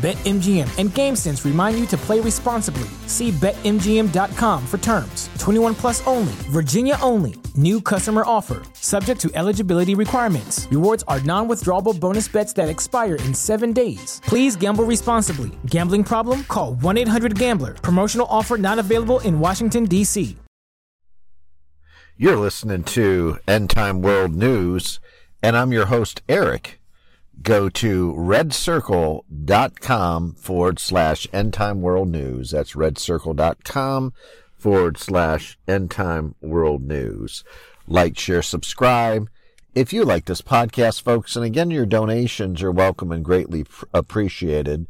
BetMGM and GameSense remind you to play responsibly. See BetMGM.com for terms. 21 plus only, Virginia only. New customer offer, subject to eligibility requirements. Rewards are non withdrawable bonus bets that expire in seven days. Please gamble responsibly. Gambling problem? Call 1 800 Gambler. Promotional offer not available in Washington, D.C. You're listening to End Time World News, and I'm your host, Eric go to redcircle.com forward slash end time world news. That's redcircle.com forward slash end time world news. Like, share, subscribe. If you like this podcast, folks, and again, your donations are welcome and greatly appreciated.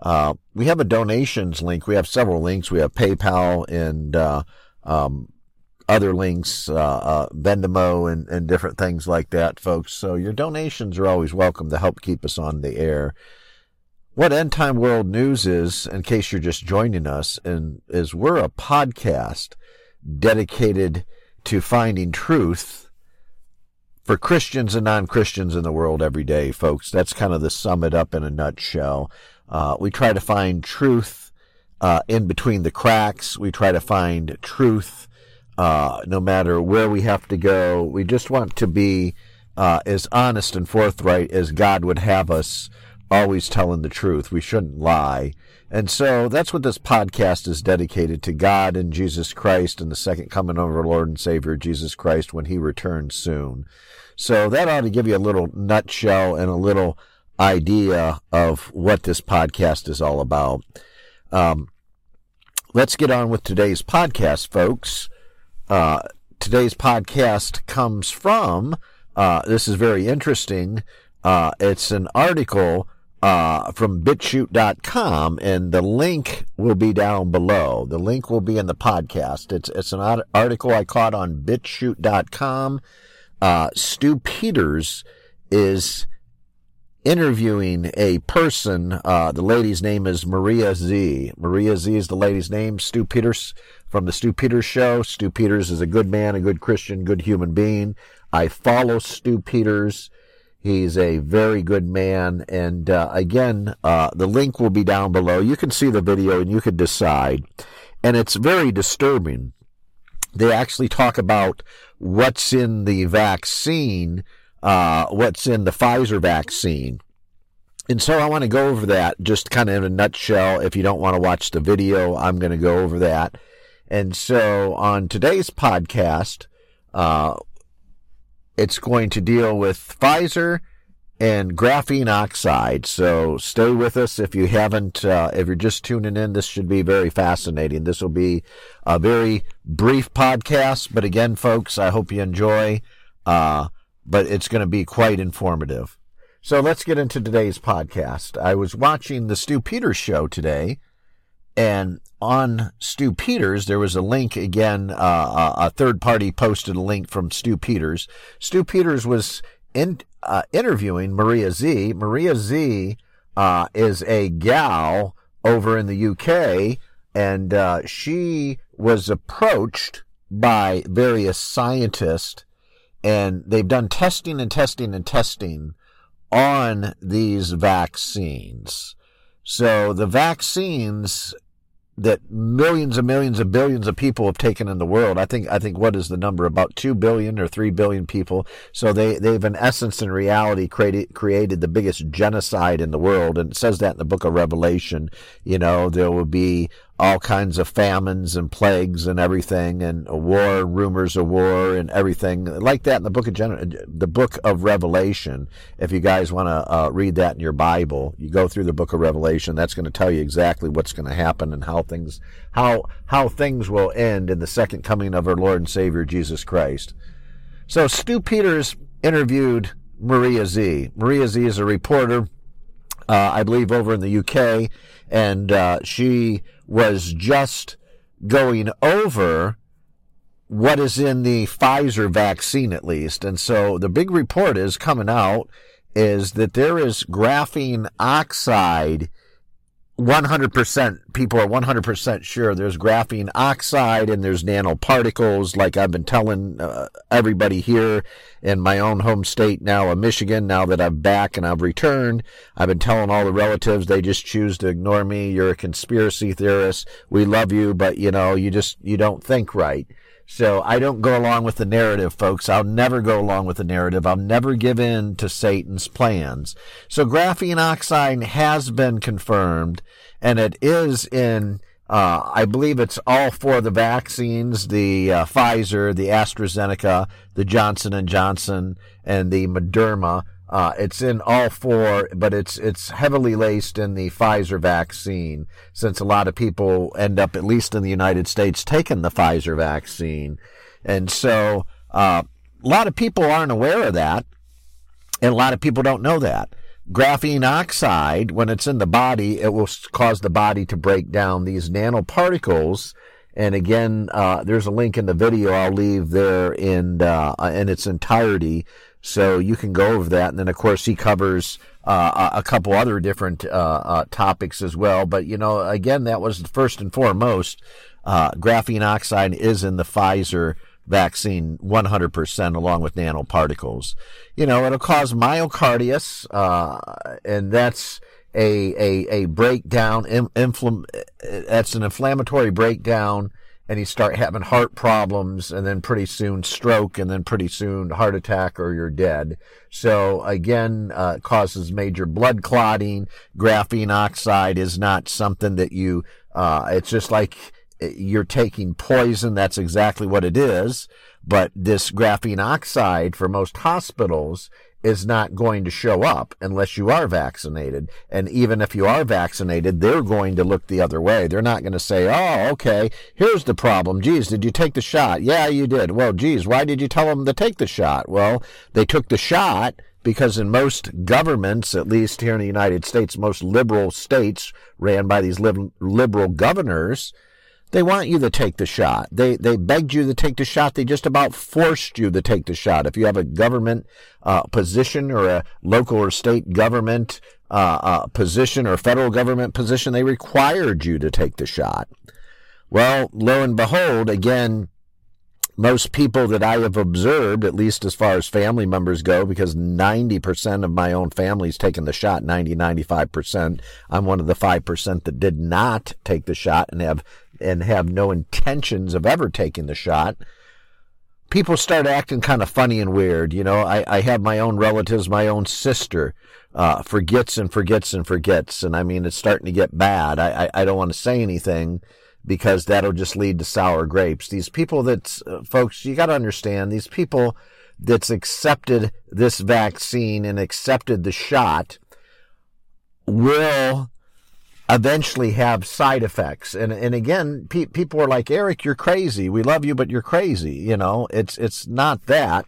Uh, we have a donations link. We have several links. We have PayPal and, uh, um, other links, uh, uh, and, and different things like that, folks. So your donations are always welcome to help keep us on the air. What End Time World News is, in case you're just joining us, and is we're a podcast dedicated to finding truth for Christians and non-Christians in the world every day, folks. That's kind of the sum it up in a nutshell. Uh, we try to find truth uh, in between the cracks. We try to find truth uh, no matter where we have to go. We just want to be uh, as honest and forthright as God would have us, always telling the truth. We shouldn't lie. And so that's what this podcast is dedicated to God and Jesus Christ and the second coming of our Lord and Savior Jesus Christ when he returns soon. So that ought to give you a little nutshell and a little idea of what this podcast is all about. Um, let's get on with today's podcast, folks. Uh, today's podcast comes from, uh, this is very interesting. Uh, it's an article uh, from bitchute.com, and the link will be down below. The link will be in the podcast. It's, it's an article I caught on bitchute.com. Uh, Stew Peters is interviewing a person. Uh, the lady's name is Maria Z. Maria Z is the lady's name. Stew Peters from the Stew Peters show. Stew Peters is a good man, a good Christian, good human being. I follow Stew Peters. He's a very good man. And uh, again, uh, the link will be down below. You can see the video and you can decide. And it's very disturbing. They actually talk about what's in the vaccine, uh, what's in the Pfizer vaccine. And so I want to go over that just kind of in a nutshell. If you don't want to watch the video, I'm going to go over that. And so on today's podcast, uh, it's going to deal with Pfizer and graphene oxide. So stay with us if you haven't, uh, if you're just tuning in, this should be very fascinating. This will be a very brief podcast, but again, folks, I hope you enjoy, uh, but it's going to be quite informative. So let's get into today's podcast. I was watching the Stew Peters show today and on Stew Peters, there was a link again. Uh, a third party posted a link from Stew Peters. Stew Peters was in, uh, interviewing Maria Z. Maria Z uh, is a gal over in the UK, and uh, she was approached by various scientists, and they've done testing and testing and testing on these vaccines. So the vaccines that millions and millions and billions of people have taken in the world. I think I think what is the number? About two billion or three billion people. So they they've in essence and reality created created the biggest genocide in the world, and it says that in the Book of Revelation. You know there will be all kinds of famines and plagues and everything, and war, rumors of war, and everything like that in the book of Gen- the book of Revelation. If you guys want to uh, read that in your Bible, you go through the book of Revelation. That's going to tell you exactly what's going to happen and how things how how things will end in the second coming of our Lord and Savior Jesus Christ. So Stew Peters interviewed Maria Z Maria Z is a reporter, uh, I believe, over in the UK, and uh, she was just going over what is in the Pfizer vaccine, at least. And so the big report is coming out is that there is graphene oxide 100% people are 100% sure there's graphene oxide and there's nanoparticles. Like I've been telling uh, everybody here in my own home state now of Michigan now that I'm back and I've returned I've been telling all the relatives they just choose to ignore me. You're a conspiracy theorist. We love you but you know you just you don't think right so I don't go along with the narrative, folks. I'll never go along with the narrative. I'll never give in to Satan's plans. So graphene oxide has been confirmed and it is in uh, I believe it's all four of the vaccines: the uh, Pfizer, the AstraZeneca, the Johnson and Johnson, and the Moderna. Uh, it's in all four, but it's it's heavily laced in the Pfizer vaccine, since a lot of people end up, at least in the United States, taking the Pfizer vaccine, and so uh, a lot of people aren't aware of that, and a lot of people don't know that. Graphene oxide, when it's in the body, it will cause the body to break down these nanoparticles. And again, uh, there's a link in the video I'll leave there in uh, in its entirety so you can go over that. And then, of course, he covers uh, a couple other different uh, uh, topics as well. But, you know, again, that was first and foremost. Uh, graphene oxide is in the Pfizer vaccine 100% along with nanoparticles. You know, it'll cause myocarditis, uh, and that's a, a, a breakdown, infl- that's an inflammatory breakdown and you start having heart problems and then pretty soon stroke and then pretty soon heart attack or you're dead. So again, uh, causes major blood clotting. Graphene oxide is not something that you, uh, it's just like uh, you're taking poison. That's exactly what it is. But this graphene oxide for most hospitals is not going to show up unless you are vaccinated. And even if you are vaccinated, they're going to look the other way. They're not going to say, oh, okay, here's the problem. Geez, did you take the shot? Yeah, you did. Well, geez, why did you tell them to take the shot? Well, they took the shot because in most governments, at least here in the United States, most liberal states ran by these liberal governors, they want you to take the shot. They they begged you to take the shot. They just about forced you to take the shot. If you have a government uh, position or a local or state government uh, uh, position or federal government position, they required you to take the shot. Well, lo and behold, again, most people that I have observed, at least as far as family members go, because 90% of my own family's taken the shot, 90, 95%. I'm one of the 5% that did not take the shot and have, and have no intentions of ever taking the shot. People start acting kind of funny and weird. You know, I, I have my own relatives, my own sister, uh, forgets and forgets and forgets. And I mean, it's starting to get bad. I, I, I don't want to say anything because that'll just lead to sour grapes. These people that, uh, folks, you got to understand, these people that's accepted this vaccine and accepted the shot will eventually have side effects. And, and again, pe- people are like, Eric, you're crazy. We love you, but you're crazy. You know, it's, it's not that.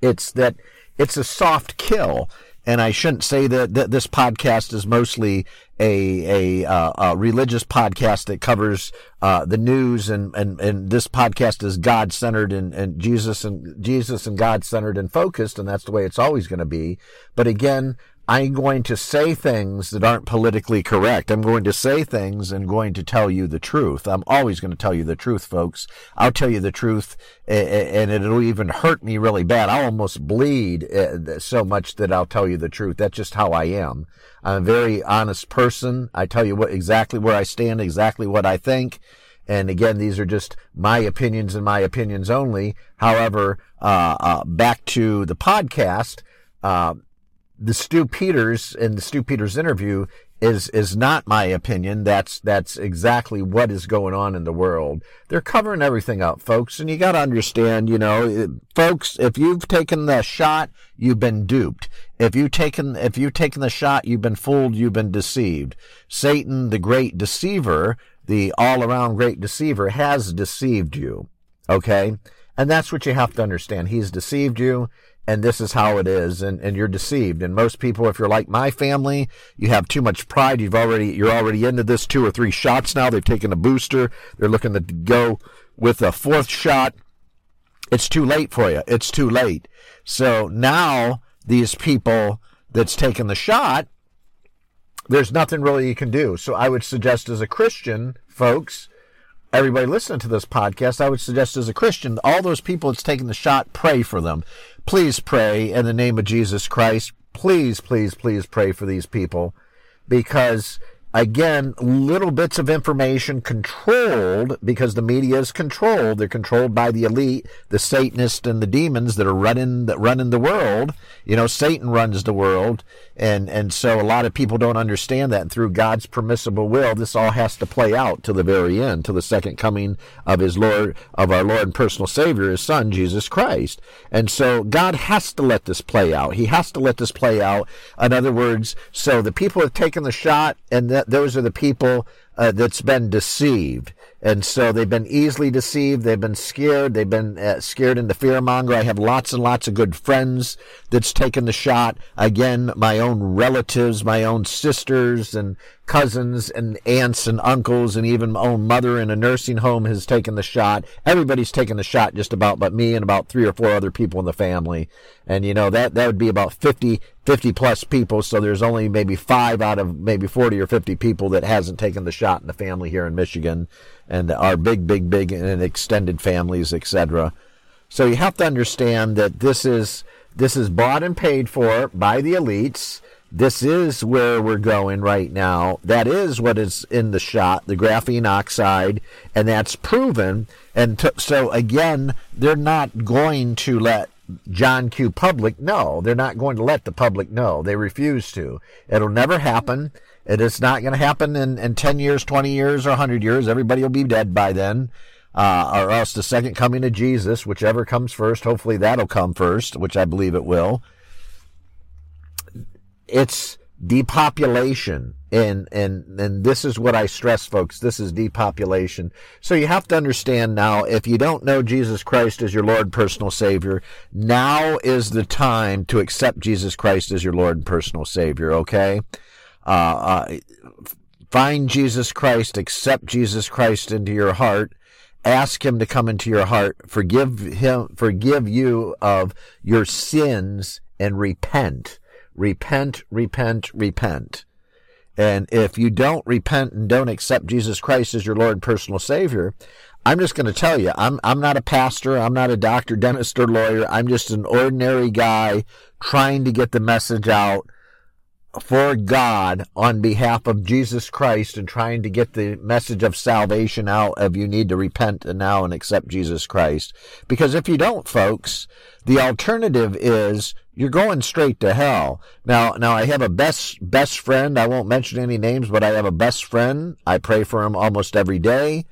It's that it's a soft kill and I shouldn't say that, that this podcast is mostly a a, uh, a religious podcast that covers uh, the news, and, and and this podcast is God centered and, and Jesus and Jesus and God centered and focused, and that's the way it's always going to be. But again, I'm going to say things that aren't politically correct. I'm going to say things and going to tell you the truth. I'm always going to tell you the truth, folks. I'll tell you the truth and it'll even hurt me really bad. I'll almost bleed uh, so much that I'll tell you the truth. That's just how I am. I'm a very honest person. I tell you what exactly where I stand, exactly what I think. And again, these are just my opinions and my opinions only. However, uh, uh, back to the podcast, uh, the Stew Peters in the Stew Peters interview is is not my opinion. That's that's exactly what is going on in the world. They're covering everything up, folks, and you got to understand, you know, eh, folks, if you've taken the shot, you've been duped. If you taken if you've taken the shot, you've been fooled, you've been deceived. Satan, the great deceiver, the all-around great deceiver has deceived you. Okay? And that's what you have to understand. He's deceived you and this is how it is and, and you're deceived. And most people if you're like my family you have too much pride. You've already you're already into this two or three shots now. They've taken a booster. They're looking to go with a fourth shot. It's too late for you. It's too late. So now these people that's taken the shot there's nothing really you can do. So i would suggest as a christian folks everybody listening to this podcast, I would suggest as a Christian, all those people that's taking the shot, pray for them. Please pray in the name of Jesus Christ. Please, please, please pray for these people because again, little bits of information controlled because the media is controlled. They're controlled by the elite, the Satanists and the demons that are running that running the world. You know, Satan runs the world, and and so a lot of people don't understand that. And through God's permissible will, this all has to play out to the very end, to the second coming of His Lord, of our Lord and personal Savior, His Son Jesus Christ. And so God has to let this play out. He has to let this play out. In other words, so the people have taken the shot and that those are the people uh, that's been deceived. And so they've been easily deceived. They've been scared. They've been uh, scared into fear monger. I have lots and lots of good friends that's taken the shot. Again, my own relatives, my own sisters and cousins and aunts and uncles and even my own mother in a nursing home has taken the shot. Everybody's taken the shot just about but me and about three or four other people in the family. And you know, that, that would be about 50, 50 plus people. So there's only maybe five out of maybe 40 or 50 people that hasn't taken the shot in the family here in Michigan and our big, big, big and extended families, etc. So you have to understand that this is, this is bought and paid for by the elites this is where we're going right now. That is what is in the shot, the graphene oxide, and that's proven. And t- so again, they're not going to let John Q. Public know. They're not going to let the public know. They refuse to. It'll never happen. It is not going to happen in, in 10 years, 20 years, or 100 years. Everybody will be dead by then. Uh, or else the second coming of Jesus, whichever comes first, hopefully that'll come first, which I believe it will. It's depopulation. And and and this is what I stress folks. This is depopulation. So you have to understand now if you don't know Jesus Christ as your Lord personal savior now is the time to accept Jesus Christ as your Lord and personal savior okay uh, uh, find Jesus Christ accept Jesus Christ into your heart ask him to come into your heart forgive him forgive you of your sins and repent repent, repent, repent. And if you don't repent and don't accept Jesus Christ as your Lord and personal Savior, I'm just going to tell you, I'm, I'm not a pastor. I'm not a doctor, dentist, or lawyer. I'm just an ordinary guy trying to get the message out for God on behalf of Jesus Christ and trying to get the message of salvation out of you need to repent and now and accept Jesus Christ. Because if you don't, folks, the alternative is you're going straight to hell. Now, now I have a best, best friend. I won't mention any names, but I have a best friend. I pray for him almost every day.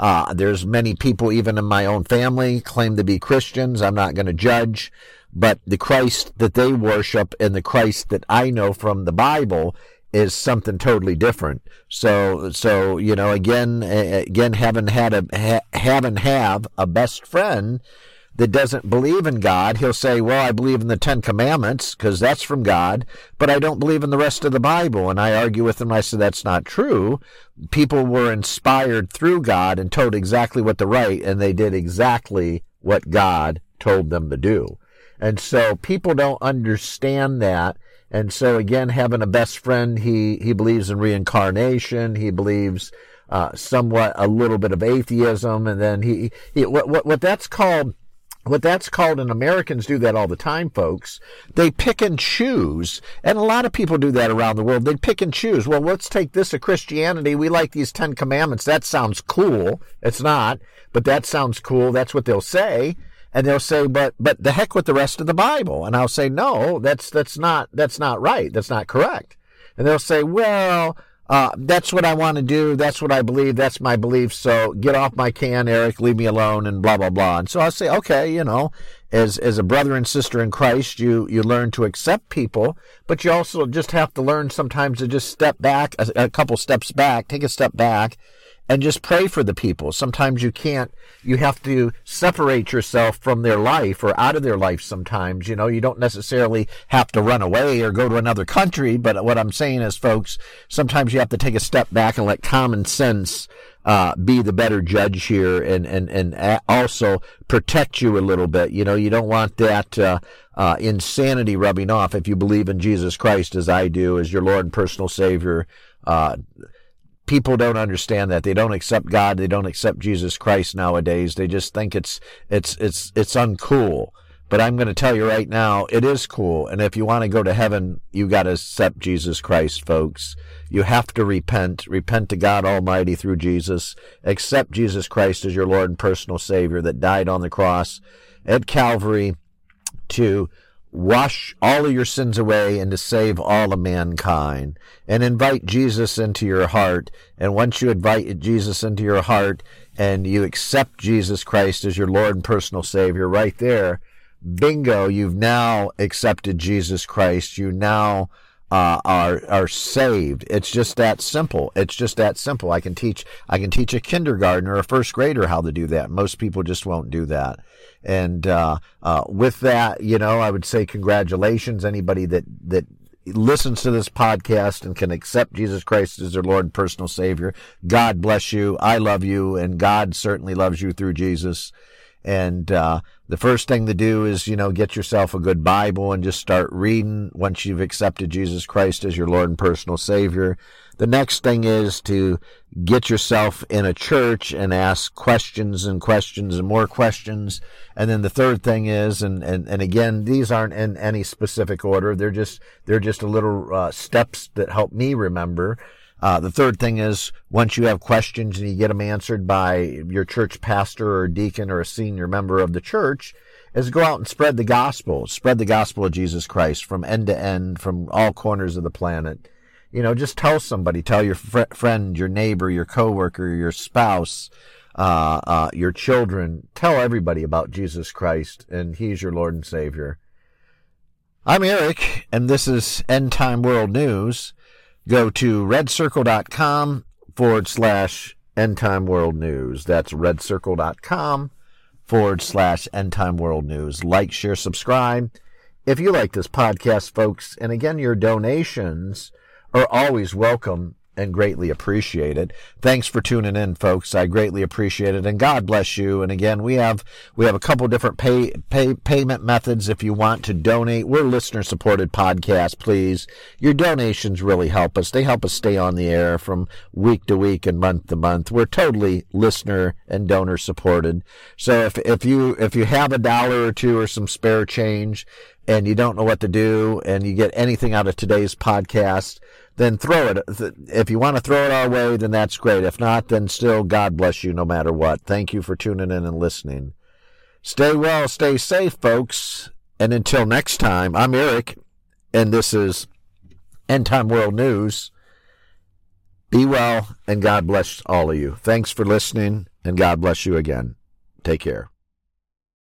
Uh, there's many people, even in my own family, claim to be Christians. I'm not going to judge but the Christ that they worship and the Christ that I know from the Bible is something totally different. So, so, you know, again, again, having had a, ha, having have a best friend that doesn't believe in God, he'll say, well, I believe in the Ten Commandments because that's from God, but I don't believe in the rest of the Bible. And I argue with him. I say, that's not true. People were inspired through God and told exactly what to write and they did exactly what God told them to do. And so people don't understand that. And so again, having a best friend, he, he believes in reincarnation. He believes, uh, somewhat a little bit of atheism. And then he, he what, what, what that's called, what that's called, and Americans do that all the time, folks. They pick and choose. And a lot of people do that around the world. They pick and choose. Well, let's take this of Christianity. We like these Ten Commandments. That sounds cool. It's not, but that sounds cool. That's what they'll say and they'll say, "But but the heck with the rest of the Bible," and I'll say, "No, that's that's not that's not right. That's not correct." and they'll say, well, uh, that's what I want to do. That's what I believe. That's my belief. So get off my can, Eric. Leave me alone, and blah blah blah. And so I say, okay, you know, as as a brother and sister in Christ, you you learn to accept people, but you also just have to learn sometimes to just step back, a, a couple steps back, take a step back, and just pray for the people. Sometimes you can't, you have to separate yourself from their life or out of their life sometimes. You know, you don't necessarily have to run away or go to another country, but what I'm saying is, folks, sometimes you have to take a step back and let common sense uh, be the better judge here and, and, and also protect you a little bit. You know, you don't want that, uh, uh, insanity rubbing off if you believe in Jesus Christ as I do, as your Lord and personal Savior. People don't understand that. They don't accept God. They don't accept Jesus Christ nowadays. They just think it's, it's, it's, it's uncool. But I'm going to tell you right now, it is cool. And if you want to go to heaven, you got to accept Jesus Christ, folks. You have to repent, repent to God Almighty through Jesus, accept Jesus Christ as your Lord and personal Savior that died on the cross at Calvary to wash all of your sins away and to save all of mankind and invite Jesus into your heart. And once you invite Jesus into your heart and you accept Jesus Christ as your Lord and personal Savior right there, bingo, you've now accepted Jesus Christ. You now uh, are are saved. It's just that simple. It's just that simple. I can teach I can teach a kindergartner or a first grader how to do that. Most people just won't do that. And uh, uh, with that, you know, I would say congratulations anybody that that listens to this podcast and can accept Jesus Christ as their Lord and personal Savior. God bless you. I love you, and God certainly loves you through Jesus. And uh, the first thing to do is, you know, get yourself a good Bible and just start reading once you've accepted Jesus Christ as your Lord and personal Savior. The next thing is to get yourself in a church and ask questions and questions and more questions. And then the third thing is, and, and, and again, these aren't in any specific order. They're just, they're just a little uh, steps that help me remember. Uh, the third thing is once you have questions and you get them answered by your church pastor or deacon or a senior member of the church, is go out and spread the gospel, spread the gospel of Jesus Christ from end to end, from all corners of the planet. You know, just tell somebody, tell your fr- friend, your neighbor, your coworker, your spouse, uh, uh, your children, tell everybody about Jesus Christ and He's your Lord and Savior. I'm Eric, and this is End Time World News. Go to redcircle.com forward slash end time world news. That's redcircle.com forward slash end time world news. Like, share, subscribe. If you like this podcast, folks, and again, your donations are always welcome and greatly appreciate it. Thanks for tuning in, folks. I greatly appreciate it, and God bless you. And again, we have we have a couple different pay, pay payment methods if you want to donate. We're listener supported podcast. Please, your donations really help us. They help us stay on the air from week to week and month to month. We're totally listener and donor supported. So if if you if you have a dollar or two or some spare change and you don't know what to do and you get anything out of today's podcast then throw it. If you want to throw it our way, then that's great. If not, then still God bless you no matter what. Thank you for tuning in and listening. Stay well, stay safe, folks. And until next time, I'm Eric, and this is End Time World News. Be well, and God bless all of you. Thanks for listening, and God bless you again. Take care.